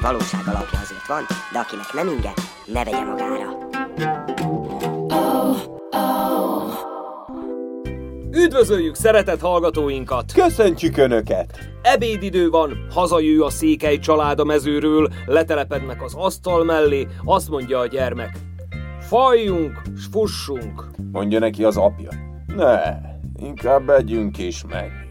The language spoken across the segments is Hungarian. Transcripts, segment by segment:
Némi valóság alapja azért van, de akinek nem inge, ne vegye magára. Üdvözöljük szeretett hallgatóinkat! Köszöntjük Önöket! Ebédidő van, hazajöjj a székely család a mezőről, letelepednek az asztal mellé, azt mondja a gyermek. Falljunk, s fussunk. Mondja neki az apja. Ne, inkább együnk és menjünk.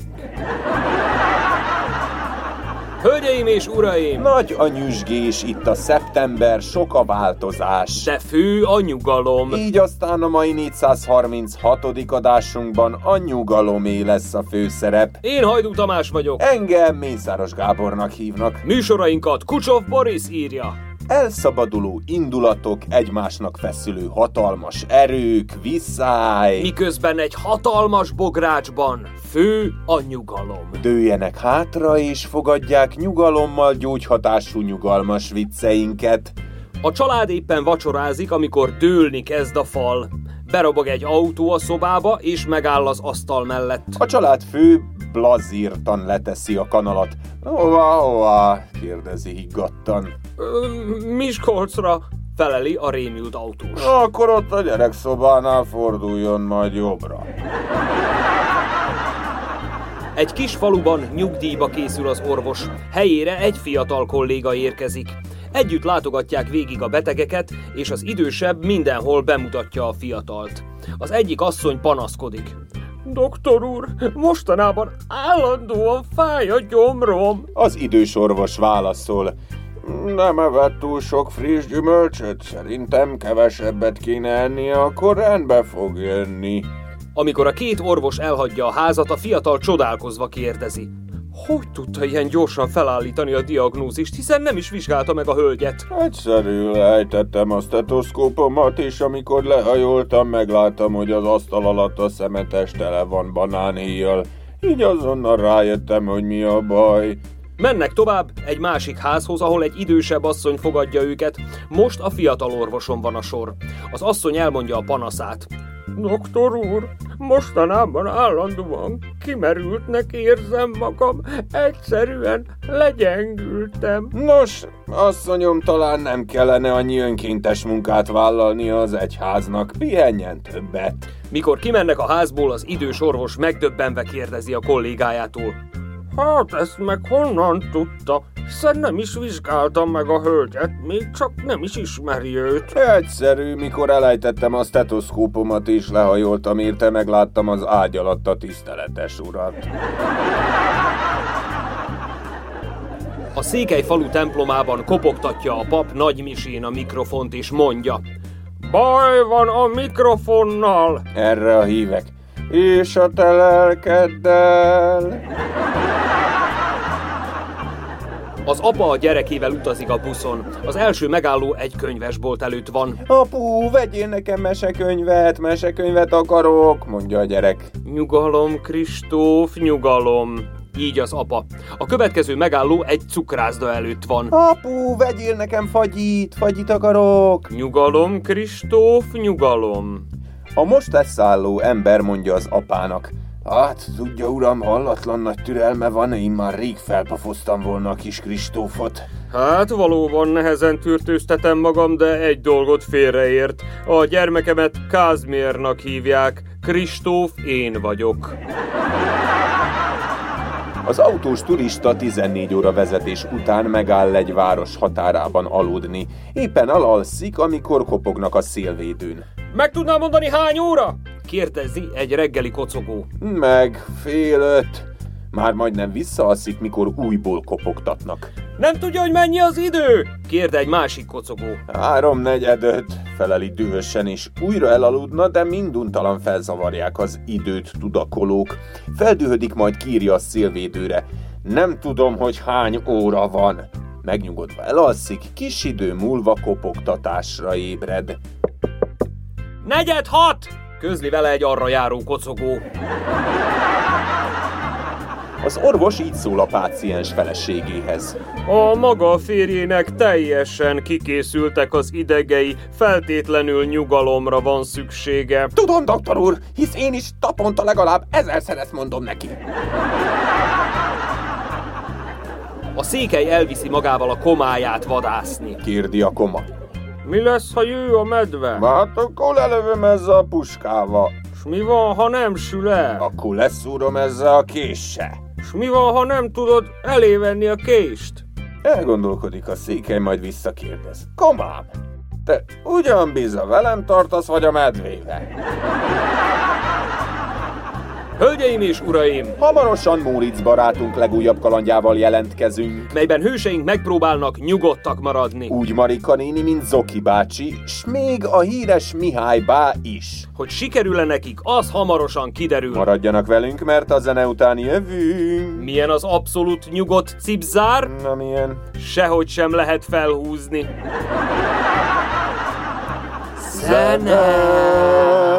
Hölgyeim és uraim, Nagy a nyüzsgés itt a szeptember, sok a változás. de fő a nyugalom. Így aztán a mai 436. adásunkban a nyugalomé lesz a főszerep. Én Hajdú Tamás vagyok. Engem Mészáros Gábornak hívnak. Műsorainkat Kucsov Boris írja. Elszabaduló indulatok, egymásnak feszülő hatalmas erők, visszáj. Miközben egy hatalmas bográcsban fő a nyugalom. Dőjenek hátra és fogadják nyugalommal gyógyhatású nyugalmas vicceinket. A család éppen vacsorázik, amikor dőlni kezd a fal. Berobog egy autó a szobába, és megáll az asztal mellett. A család fő blazírtan leteszi a kanalat. Hová, hová? kérdezi higgadtan. Miskolcra, feleli a rémült autós. Akkor ott a gyerekszobánál forduljon majd jobbra. Egy kis faluban nyugdíjba készül az orvos. Helyére egy fiatal kolléga érkezik. Együtt látogatják végig a betegeket, és az idősebb mindenhol bemutatja a fiatalt. Az egyik asszony panaszkodik. Doktor úr, mostanában állandóan fáj a gyomrom. Az idős orvos válaszol. Nem evett túl sok friss gyümölcsöt? Szerintem kevesebbet kéne ennie, akkor rendbe fog jönni. Amikor a két orvos elhagyja a házat, a fiatal csodálkozva kérdezi. Hogy tudta ilyen gyorsan felállítani a diagnózist, hiszen nem is vizsgálta meg a hölgyet? Egyszerű, lejtettem a stetoszkópomat, és amikor lehajoltam, megláttam, hogy az asztal alatt a szemetes tele van banánhéjjal. Így azonnal rájöttem, hogy mi a baj. Mennek tovább egy másik házhoz, ahol egy idősebb asszony fogadja őket. Most a fiatal orvoson van a sor. Az asszony elmondja a panaszát. Doktor úr, mostanában állandóan kimerültnek érzem magam, egyszerűen legyengültem. Nos, asszonyom, talán nem kellene annyi önkéntes munkát vállalni az egyháznak. Pihenjen többet. Mikor kimennek a házból, az idős orvos megdöbbenve kérdezi a kollégájától. Hát ezt meg honnan tudta? Hiszen nem is vizsgáltam meg a hölgyet, még csak nem is ismeri őt. Egyszerű, mikor elejtettem a stetoszkópomat és lehajoltam érte, megláttam az ágy alatt a tiszteletes urat. A székely falu templomában kopogtatja a pap nagy misén a mikrofont és mondja. Baj van a mikrofonnal! Erre a hívek. És a te lelkeddel. Az apa a gyerekével utazik a buszon. Az első megálló egy könyvesbolt előtt van. Apu, vegyél nekem mesekönyvet, mesekönyvet akarok, mondja a gyerek. Nyugalom, Kristóf, nyugalom. Így az apa. A következő megálló egy cukrászda előtt van. Apu, vegyél nekem fagyit, fagyit akarok. Nyugalom, Kristóf, nyugalom. A most leszálló ember mondja az apának. Hát, tudja uram, hallatlan nagy türelme van, én már rég felpafoztam volna a kis Kristófot. Hát valóban nehezen tűrtőztetem magam, de egy dolgot félreért. A gyermekemet Kázmérnak hívják. Kristóf én vagyok. Az autós turista 14 óra vezetés után megáll egy város határában aludni. Éppen alalszik, amikor kopognak a szélvédőn. Meg tudnál mondani hány óra? Kérdezi egy reggeli kocogó. Meg fél öt. Már majdnem visszaalszik, mikor újból kopogtatnak. Nem tudja, hogy mennyi az idő? Kérde egy másik kocogó. Három negyed öt, feleli dühösen, és újra elaludna, de minduntalan felzavarják az időt tudakolók. Feldühödik, majd kírja a szélvédőre. Nem tudom, hogy hány óra van. Megnyugodva elalszik, kis idő múlva kopogtatásra ébred. Negyed hat! Közli vele egy arra járó kocogó. Az orvos így szól a páciens feleségéhez. A maga férjének teljesen kikészültek az idegei, feltétlenül nyugalomra van szüksége. Tudom, doktor úr, hisz én is taponta legalább ezerszer ezt mondom neki. A székely elviszi magával a komáját vadászni. Kérdi a koma. Mi lesz, ha jő a medve? Hát akkor lelövöm ezzel a puskával. S mi van, ha nem sül el? Akkor leszúrom ezzel a késsel. S mi van, ha nem tudod elévenni a kést? Elgondolkodik a székely, majd visszakérdez. Komám, te ugyan biza velem tartasz, vagy a medvével? Hölgyeim és uraim, Hamarosan Móricz barátunk legújabb kalandjával jelentkezünk. melyben hőseink megpróbálnak nyugodtak maradni, Úgy Marika néni, mint Zoki bácsi, s még a híres Mihály bá is. hogy sikerül-e nekik, az hamarosan kiderül. Maradjanak velünk, mert a zene után jövünk. Milyen az abszolút nyugodt cipzár? Na milyen? Sehogy sem lehet felhúzni. Zene!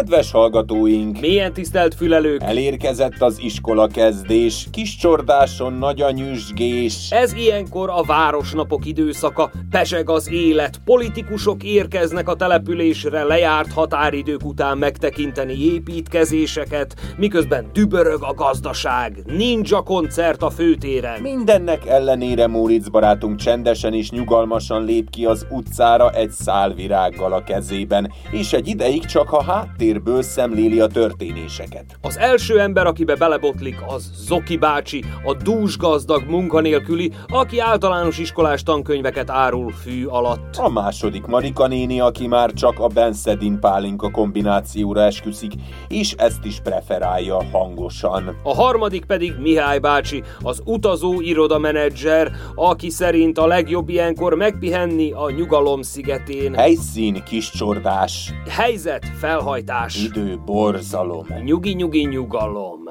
Kedves hallgatóink! Milyen tisztelt fülelők! Elérkezett az iskola kezdés, kis csordáson nagy a nyüzsgés. Ez ilyenkor a városnapok időszaka, peseg az élet, politikusok érkeznek a településre lejárt határidők után megtekinteni építkezéseket, miközben dübörög a gazdaság, ninja koncert a főtéren. Mindennek ellenére Móricz barátunk csendesen és nyugalmasan lép ki az utcára egy szálvirággal a kezében, és egy ideig csak a háttérből szemléli a történéseket. Az első ember, akibe belebotlik, az Zoki bácsi, a dúsgazdag munkanélküli, aki általános iskolás tankönyveket árul fű alatt. A második Marika néni, aki már csak a Benszedin pálinka kombinációra esküszik, és ezt is preferálja hangosan. A harmadik pedig Mihály bácsi, az utazó irodamenedzser, aki szerint a legjobb ilyenkor megpihenni a nyugalom szigetén. Helyszín kis csordás, Helyzet, felhajtás, idő borzalom. nyugi-nyugi nyugalom.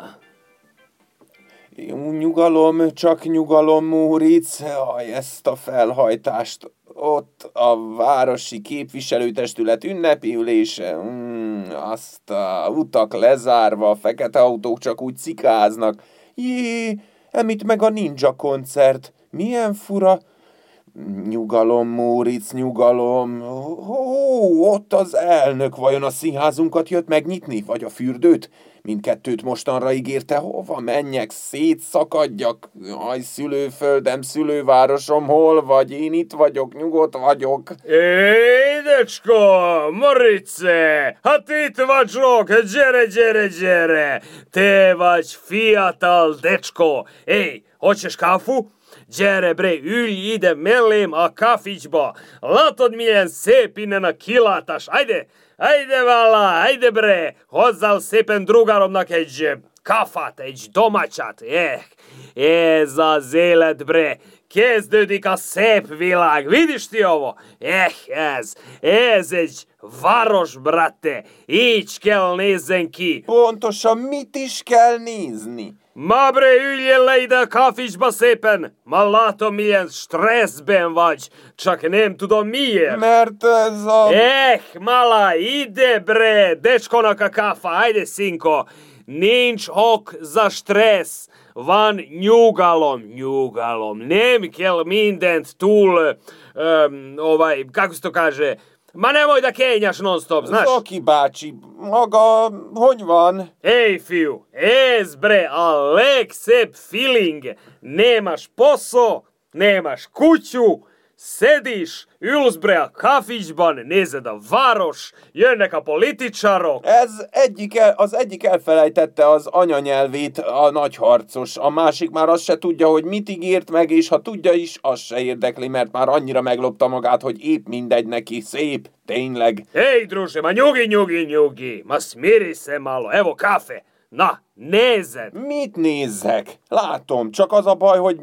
Nyugalom, csak nyugalom, Móric. Aj, ezt a felhajtást. Ott a városi képviselőtestület ünnepi ülése. Mm, azt a utak lezárva, a fekete autók csak úgy cikáznak. Jé, emit meg a ninja koncert. Milyen fura. Nyugalom, Móric, nyugalom. Ó, ott az elnök vajon a színházunkat jött megnyitni, vagy a fürdőt? Mindkettőt mostanra ígérte, hova menjek, szétszakadjak. Aj, szülőföldem, szülővárosom, hol vagy? Én itt vagyok, nyugodt vagyok. Édecsko, Morice, hát itt vagyok, gyere, gyere, gyere. Te vagy fiatal decsko. Ej, hoćeš kafu? Gyere bre, ülj ide mellém a kaficsba. Látod milyen szép innen a kilátás. Ajde, ajde vala, ajde bre. Hozzál szépen drugáromnak egy kafát, egy domacsát. Eh, ez az élet bre. Kezdődik a szép világ. Vidiš ti ovo? Eh, ez, ez egy város, brate. Így kell nézzen ki. Pontosan mit is kell nézni? Mabre ylje lejda kafiq basepen, ma lato mi je shtres ben vaq, čak nem tu do mije. Merte, za. Eh, mala, ide bre, dečko na kafa, ajde sinko, ninč ok za štres, van njugalom, njugalom, nem kel mindent tul, um, ovaj, kako se to kaže, ma nemoj da kenjaš non stop, znaš. Zoki bácsi, maga hogy van? Ej, fiu, ez bre, a legszebb feeling. Nemaš posao, nemaš kuću, sediš, ülsz bre a kaficsban, nézed a város, jönnek a politicsarok. Ez egyik el, az egyik elfelejtette az anyanyelvét, a nagyharcos, a másik már azt se tudja, hogy mit ígért meg, és ha tudja is, az se érdekli, mert már annyira meglopta magát, hogy épp mindegy neki, szép, tényleg. Ej, druže, ma nyugi, nyugi, nyugi, ma smiri se malo, evo kafe. Na, nézed. Mit nézzek? Látom, csak az a baj, hogy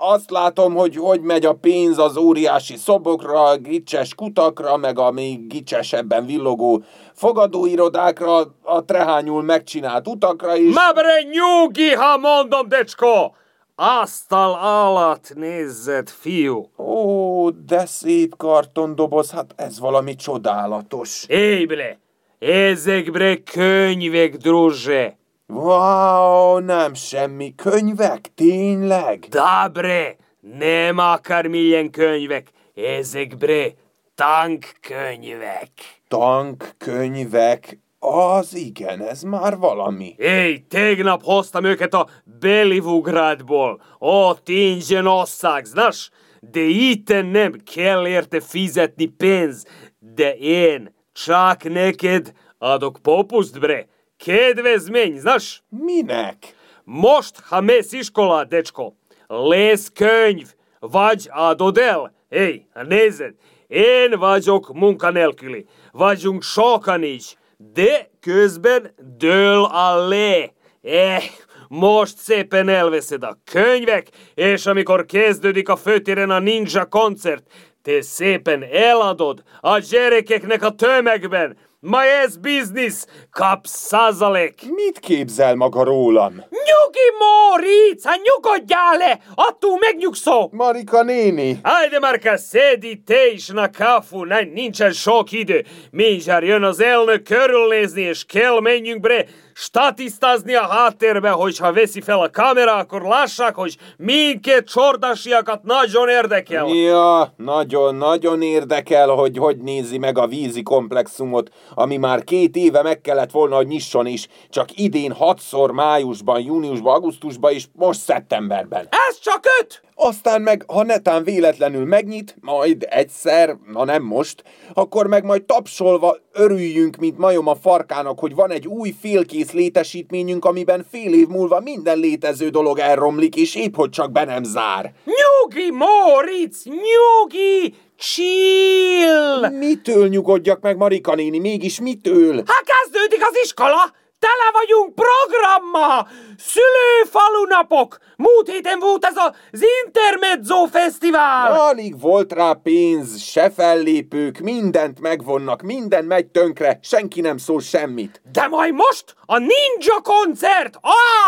azt látom, hogy hogy megy a pénz az óriási szobokra, gicses kutakra, meg a még gicsesebben villogó fogadóirodákra, a trehányul megcsinált utakra is. Ma bre, nyugi, ha mondom, dečko. Asztal alatt nézed, fiú. Ó, de szép kartondoboz, hát ez valami csodálatos. Ej, bre, ezek bre könyvek, druže. Wow, nem semmi. Könyvek? Tényleg? Da, bre, nem akármilyen könyvek. Ezek bre, tankkönyvek. Tankkönyvek. Az igen, ez már valami. Ej, tegnap hoztam őket a Belivugradból. Ott ingyen osszák, znaš? De itten nem kell érte fizetni pénz. De én csak neked adok popust, bre. Kedvezmény, znaš? Minek? Most, ha mész iskola, dečko, lesz könyv, vagy adod el. Ej, nézed, én vagyok munkanélküli, vagyunk sokan is, de közben dől a lé. Eh, most szépen elveszed a könyvek, és amikor kezdődik a főtéren a ninja koncert, te szépen eladod a gyerekeknek a tömegben, Ma ez biznisz! Kapsz százalék! Mit képzel maga rólam? Nyugi, Móricz! Hát nyugodjál le! Attól megnyugszó! Marika néni! Hajde, Marka, szedi te is na kafu, nincsen sok idő. Mindjárt jön az elnök körülnézni, és kell menjünk bre statisztázni a háttérbe, hogyha veszi fel a kamera, akkor lássák, hogy minket csordasiakat nagyon érdekel. Ja, nagyon-nagyon érdekel, hogy hogy nézi meg a vízi komplexumot, ami már két éve meg kellett volna, hogy nyisson is, csak idén hatszor májusban, júniusban, augusztusban és most szeptemberben. Ez csak öt! Aztán meg, ha netán véletlenül megnyit, majd egyszer, na nem most, akkor meg majd tapsolva örüljünk, mint majom a farkának, hogy van egy új félkész létesítményünk, amiben fél év múlva minden létező dolog elromlik, és épp hogy csak be nem zár. Nyugi, Moritz, nyugi! Chill! Mitől nyugodjak meg, Marika néni, mégis mitől? Hát kezdődik az iskola! Tele vagyunk programma! Szülőfalunapok! Múlt héten volt ez az Intermezzo Fesztivál! Alig volt rá pénz, se fellépők, mindent megvonnak, minden megy tönkre, senki nem szól semmit. De majd most a Ninja koncert!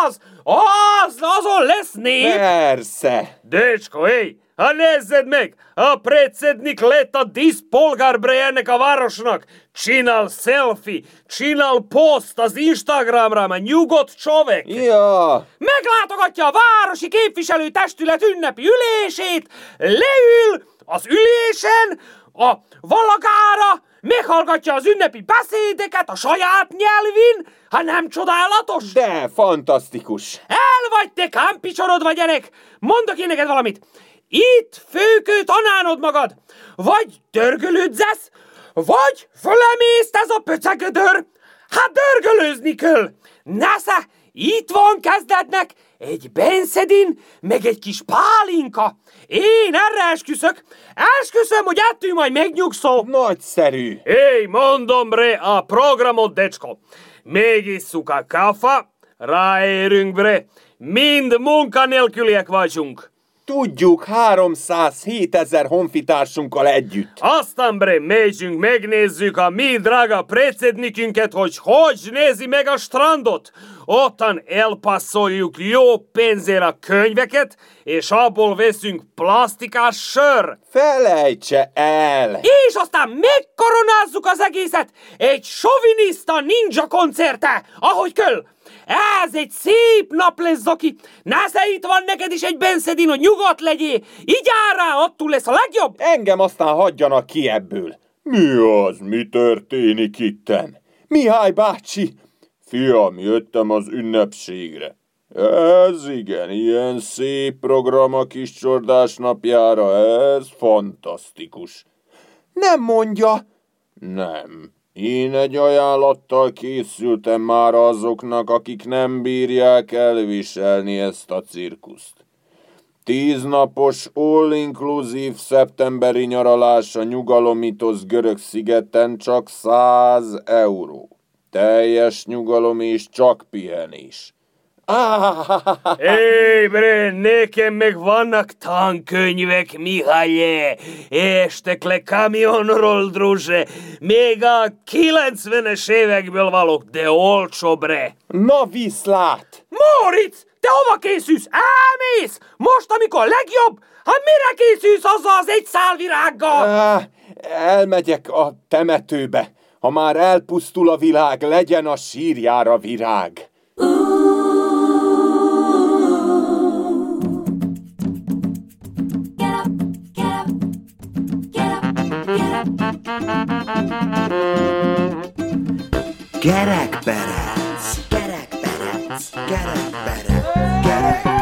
Az! Az! Azon lesz nép! Persze! Decsko, hé! Ha nézzed meg! A predsednik leta diszpolgárbre ennek a városnak! Csinál selfie, csinál post az Instagramra, mert nyugodt csovek! Ja, meglátogatja a városi képviselő testület ünnepi ülését, leül az ülésen, a valagára, meghallgatja az ünnepi beszédeket a saját nyelvin, ha nem csodálatos? de fantasztikus. El vagy te kámpicsorodva gyerek! Mondok én neked valamit. Itt főkő tanánod magad. Vagy dörgölődzesz, vagy fölemész ez a pöcegödör. Hát dörgölőzni kell. Nesze, itt van kezdetnek egy benszedin, meg egy kis pálinka. Én erre esküszök. Esküszöm, hogy ettől majd megnyugszol. Nagyszerű. Hé, mondom bre a programot, decsko. Megisszuk a kafa, ráérünk bre. Mind munkanélküliek vagyunk. Tudjuk 307 ezer honfitársunkkal együtt. Aztán bre, megyünk, megnézzük a mi drága predsednikünket, hogy hogy nézi meg a strandot. Ottan elpasszoljuk jó pénzért a könyveket, és abból veszünk plastikás sör. Felejtse el! És aztán megkoronázzuk az egészet egy soviniszta ninja koncerte, ahogy kell. Ez egy szép nap lesz, Zoki. Nesze itt van neked is egy benszedin, hogy nyugodt legyél. Így áll rá, attól lesz a legjobb. Engem aztán hagyjanak ki ebből. Mi az, mi történik itten? Mihály bácsi! Fiam, jöttem az ünnepségre. Ez igen, ilyen szép program a kis csordás napjára, ez fantasztikus. Nem mondja. Nem. Én egy ajánlattal készültem már azoknak, akik nem bírják elviselni ezt a cirkuszt. Tíznapos all-inclusive szeptemberi nyaralás a nyugalomitosz görög szigeten csak 100 euró. Teljes nyugalom és csak pihenés. Ah, Hé, bre, nekem meg vannak tankönyvek, Mihály. Estek le kamionról, druže. Még a 90-es évekből valók, de olcsó, bre. na viszlát! Moritz, te hova készülsz? Elmész? Most, amikor legjobb? Hát mire készülsz azzal az egy szál virággal? Ah, elmegyek a temetőbe. Ha már elpusztul a világ, legyen a sírjára virág. Gerekperec! Gerekperec! Gerekperec! Gerekperec!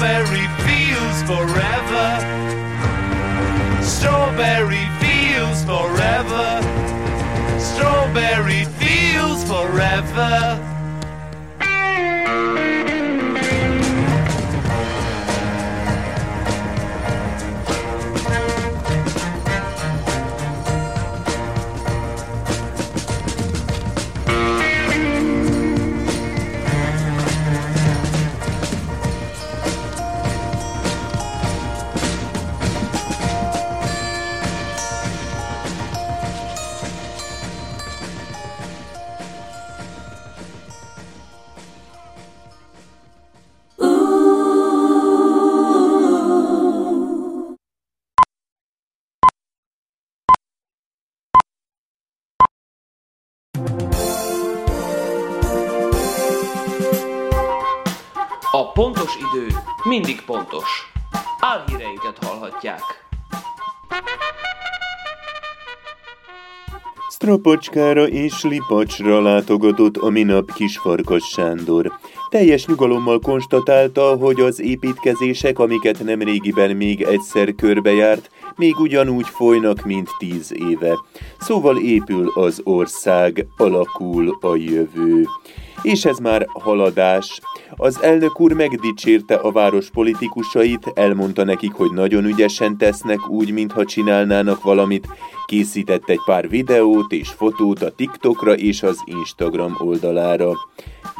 Strawberry fields forever. Strawberry fields forever. Strawberry fields forever. Mindig pontos. Álhíreinket hallhatják. Strapacskára és Lipacsra látogatott a minap Kisfarkas Sándor. Teljes nyugalommal konstatálta, hogy az építkezések, amiket nemrégiben még egyszer körbejárt, még ugyanúgy folynak, mint tíz éve. Szóval épül az ország, alakul a jövő. És ez már haladás. Az elnök úr megdicsérte a város politikusait, elmondta nekik, hogy nagyon ügyesen tesznek úgy, mintha csinálnának valamit, készített egy pár videót és fotót a TikTokra és az Instagram oldalára.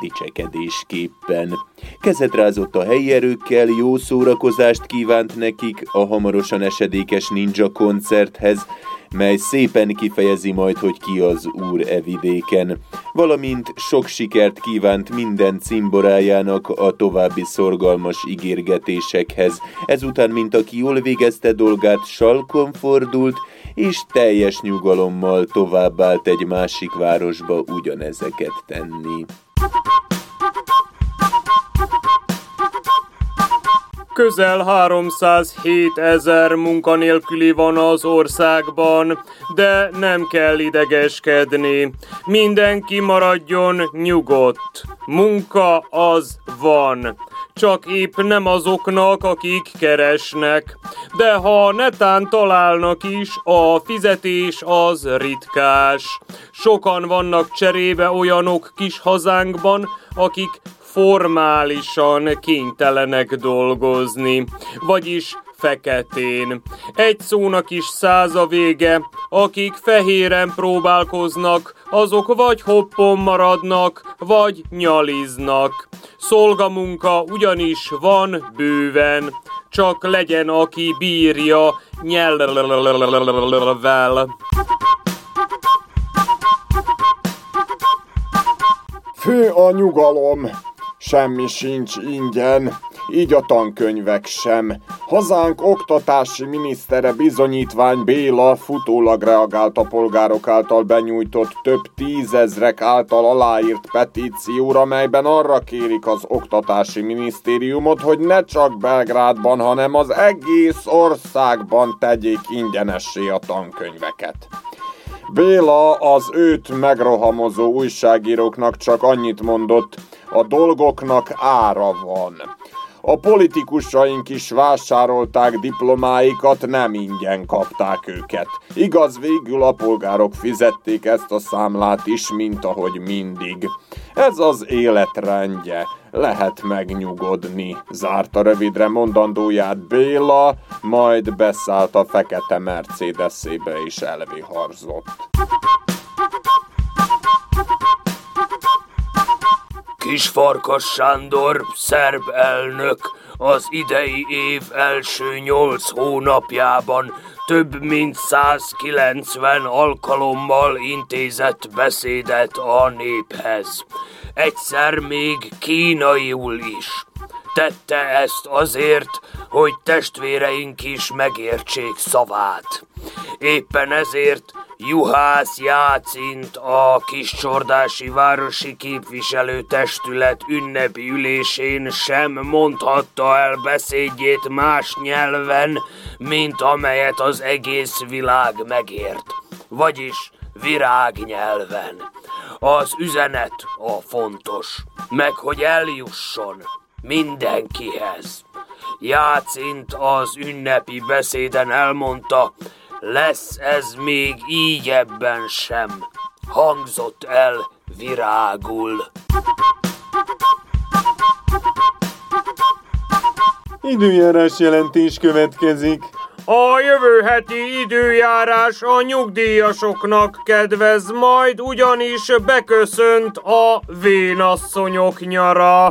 Dicsekedésképpen. Kezet a helyi erőkkel, jó szórakozást kívánt nekik a hamarosan esedékes ninja koncerthez, mely szépen kifejezi majd, hogy ki az úr e vidéken, valamint sok sikert kívánt minden cimborájának a további szorgalmas ígérgetésekhez. Ezután, mint aki jól végezte dolgát, salkon fordult, és teljes nyugalommal továbbált egy másik városba ugyanezeket tenni. Thank you. Közel 307 ezer munkanélküli van az országban, de nem kell idegeskedni. Mindenki maradjon nyugodt. Munka az van. Csak épp nem azoknak, akik keresnek. De ha netán találnak is, a fizetés az ritkás. Sokan vannak cserébe olyanok kis hazánkban, akik formálisan kénytelenek dolgozni, vagyis feketén. Egy szónak is száz a vége, akik fehéren próbálkoznak, azok vagy hoppon maradnak, vagy nyaliznak. Szolgamunka ugyanis van bőven, csak legyen, aki bírja nyelvel. Fő a nyugalom, semmi sincs ingyen, így a tankönyvek sem. Hazánk oktatási minisztere bizonyítvány Béla futólag reagált a polgárok által benyújtott több tízezrek által aláírt petícióra, melyben arra kérik az oktatási minisztériumot, hogy ne csak Belgrádban, hanem az egész országban tegyék ingyenessé a tankönyveket. Béla az őt megrohamozó újságíróknak csak annyit mondott, a dolgoknak ára van. A politikusaink is vásárolták diplomáikat, nem ingyen kapták őket. Igaz, végül a polgárok fizették ezt a számlát is, mint ahogy mindig. Ez az életrendje, lehet megnyugodni. Zárta rövidre mondandóját Béla, majd beszállt a fekete Mercedesébe és elviharzott. Kisfarkas Sándor, szerb elnök, az idei év első nyolc hónapjában több mint 190 alkalommal intézett beszédet a néphez. Egyszer még kínaiul is. Tette ezt azért, hogy testvéreink is megértsék szavát. Éppen ezért Juhász Jácint a Kiscsordási Városi Képviselőtestület ünnepi ülésén sem mondhatta el beszédjét más nyelven, mint amelyet az egész világ megért. Vagyis virágnyelven. Az üzenet a fontos, meg hogy eljusson mindenkihez. Jácint az ünnepi beszéden elmondta, lesz ez még így ebben sem. Hangzott el virágul. Időjárás jelentés következik. A jövő heti időjárás a nyugdíjasoknak kedvez majd, ugyanis beköszönt a vénasszonyok nyara.